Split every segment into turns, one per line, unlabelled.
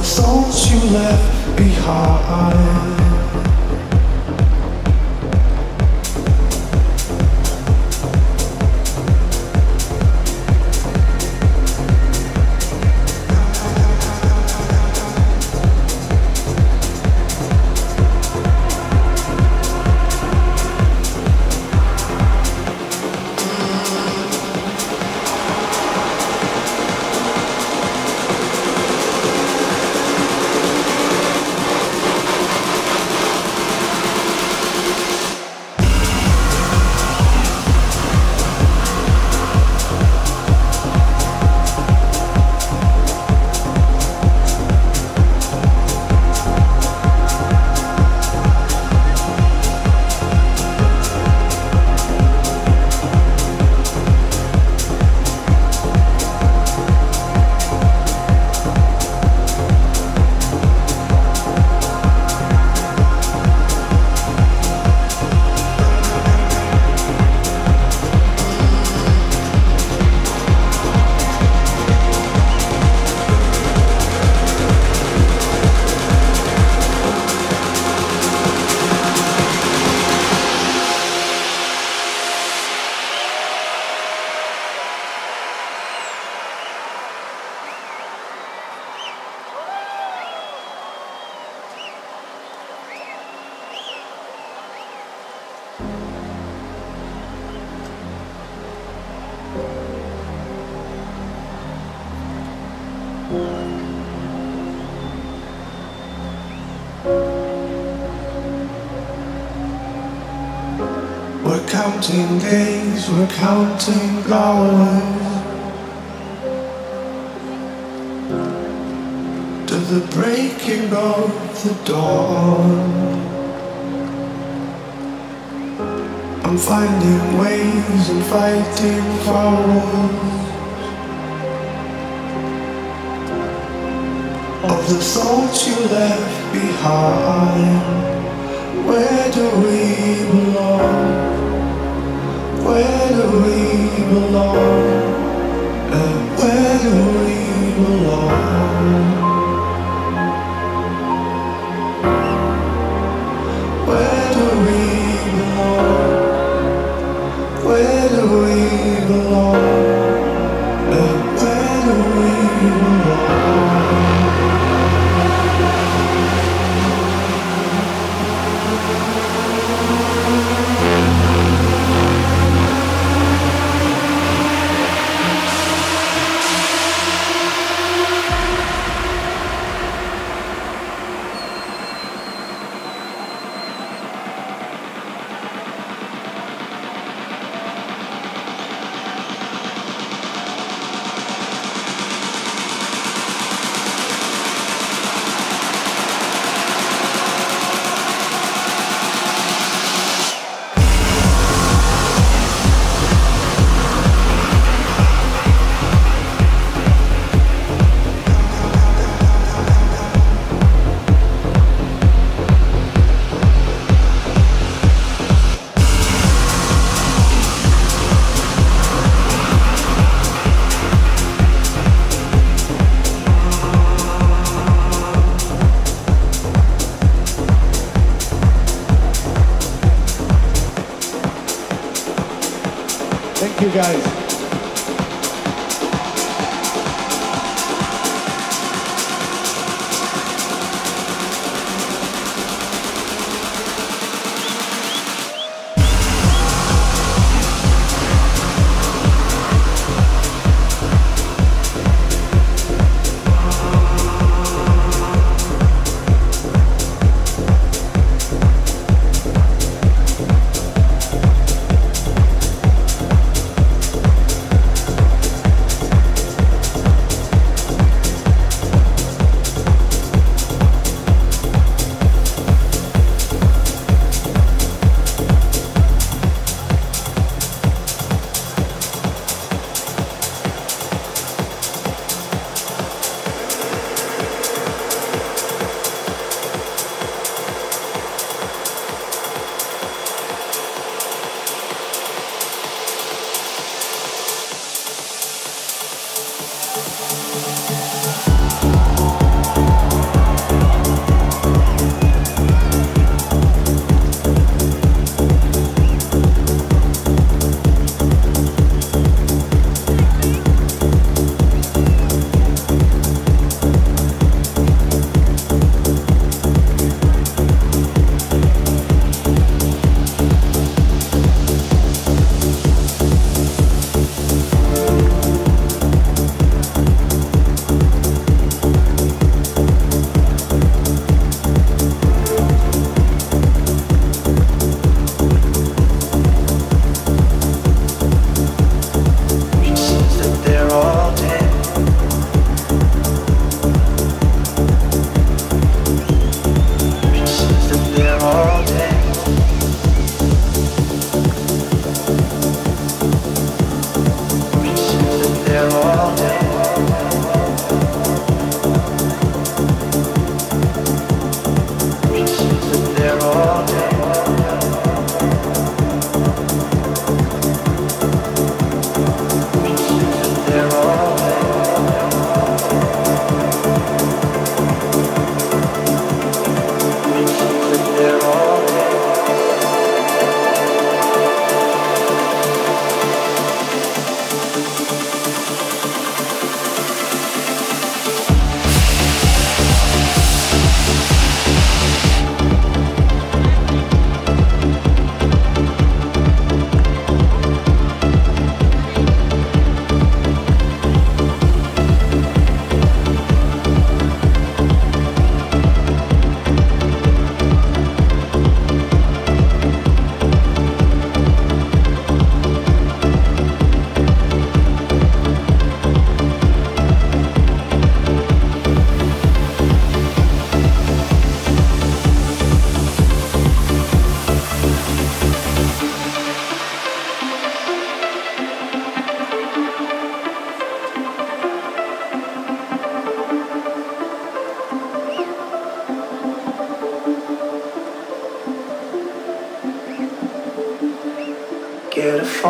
the songs you left behind. Counting days, we're counting hours to the breaking of the dawn. I'm finding ways and fighting forwards of the thoughts you left behind. Where do we belong? Where do we belong? Where do we belong? Where do we belong? Where do we belong? Where do we belong?
guys.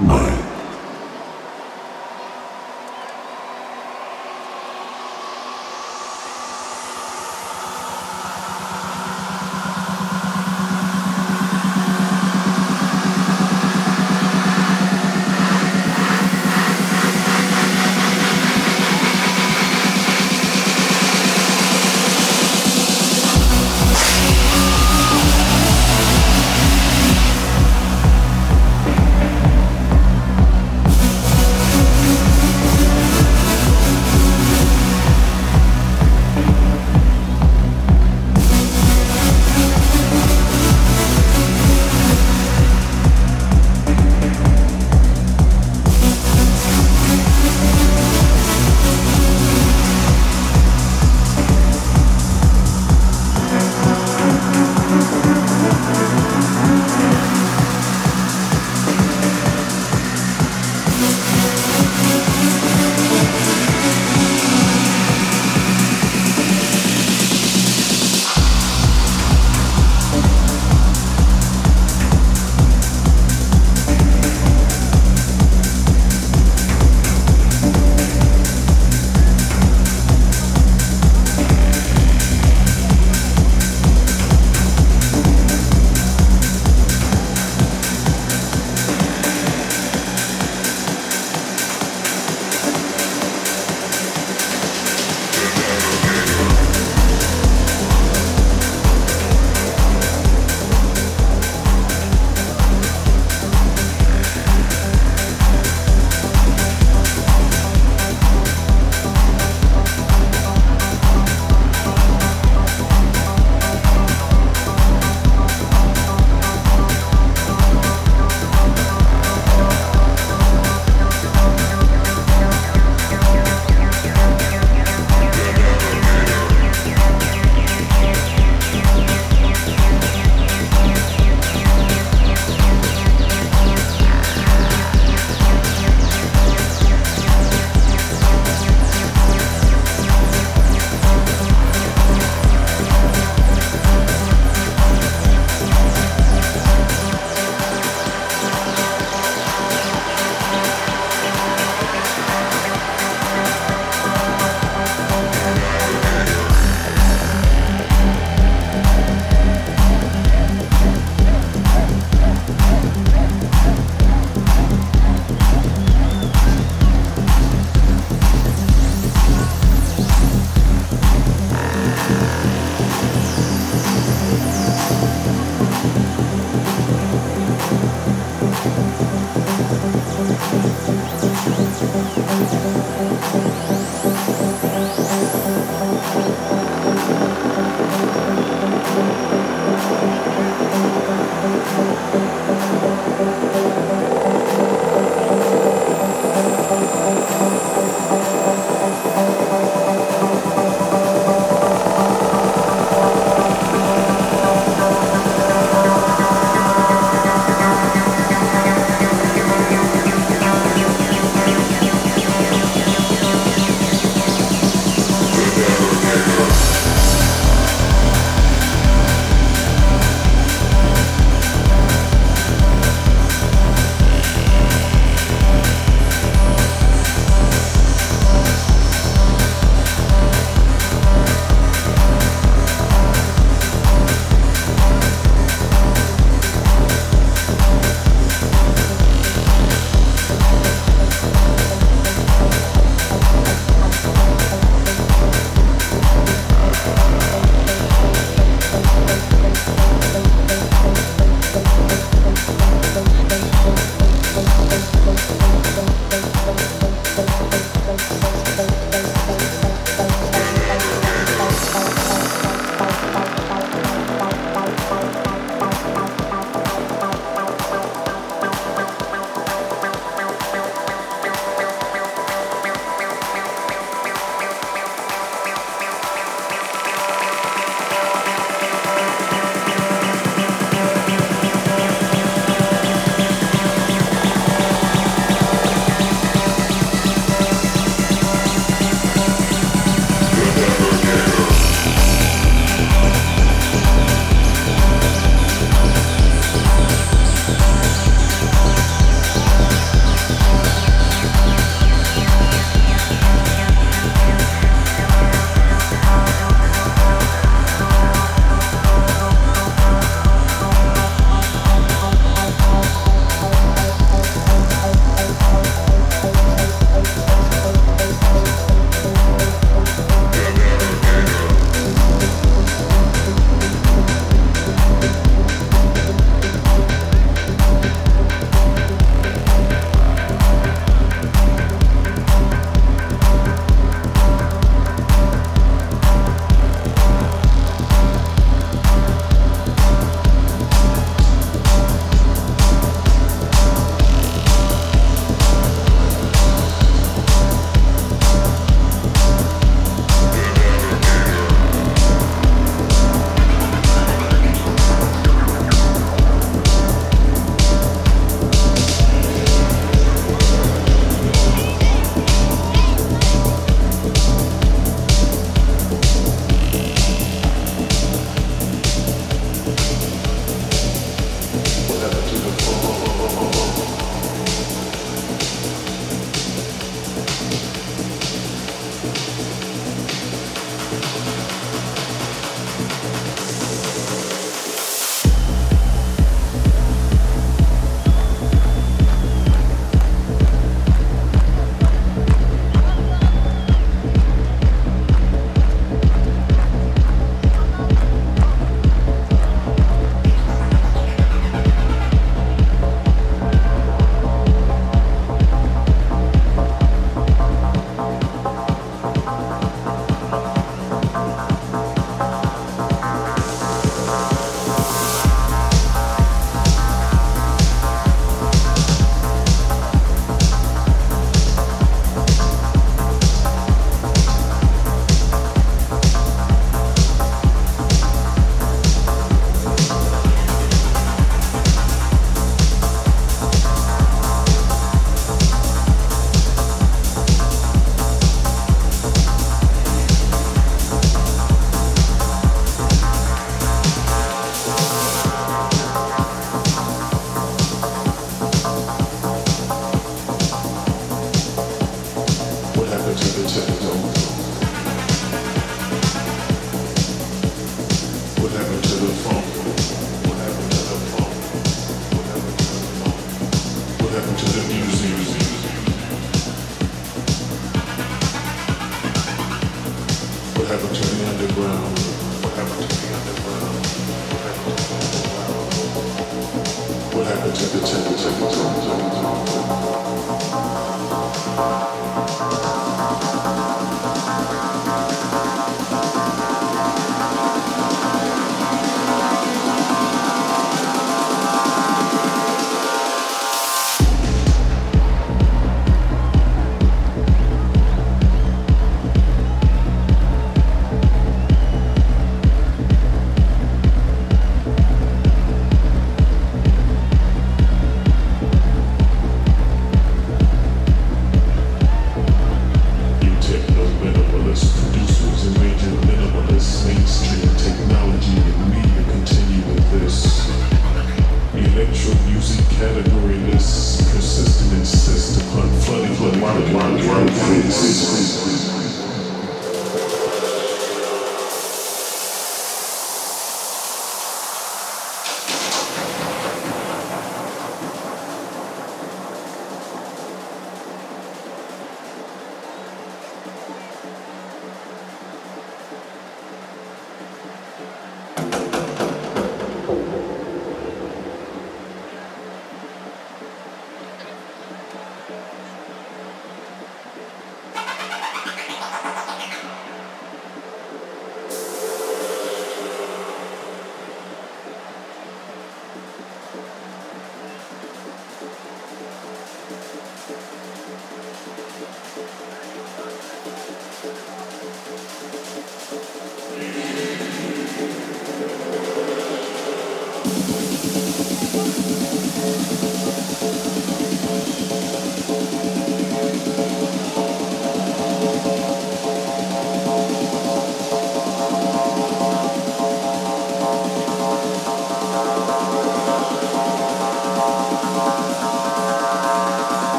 Mine.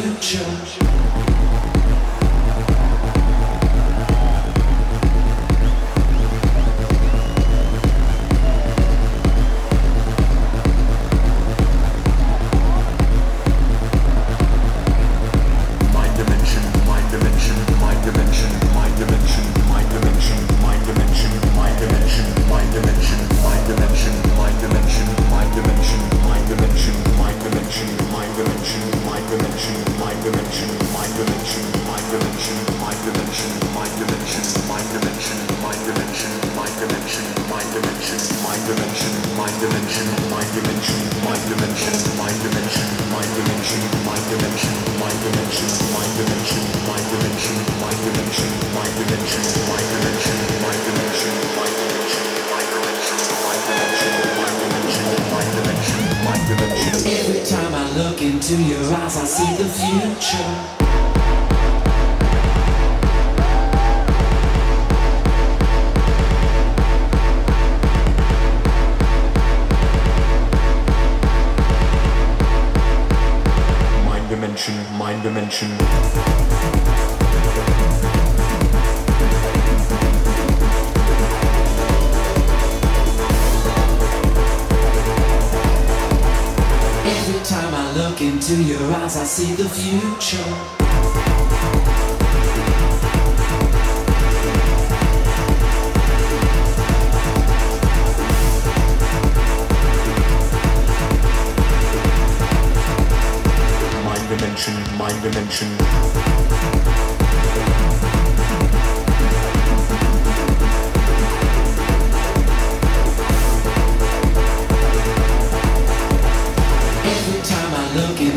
Future. see the future.
mind dimension, mind dimension.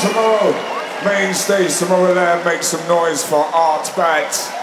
Tomorrow, main stage Tomorrowland, make some noise for ARTBAT.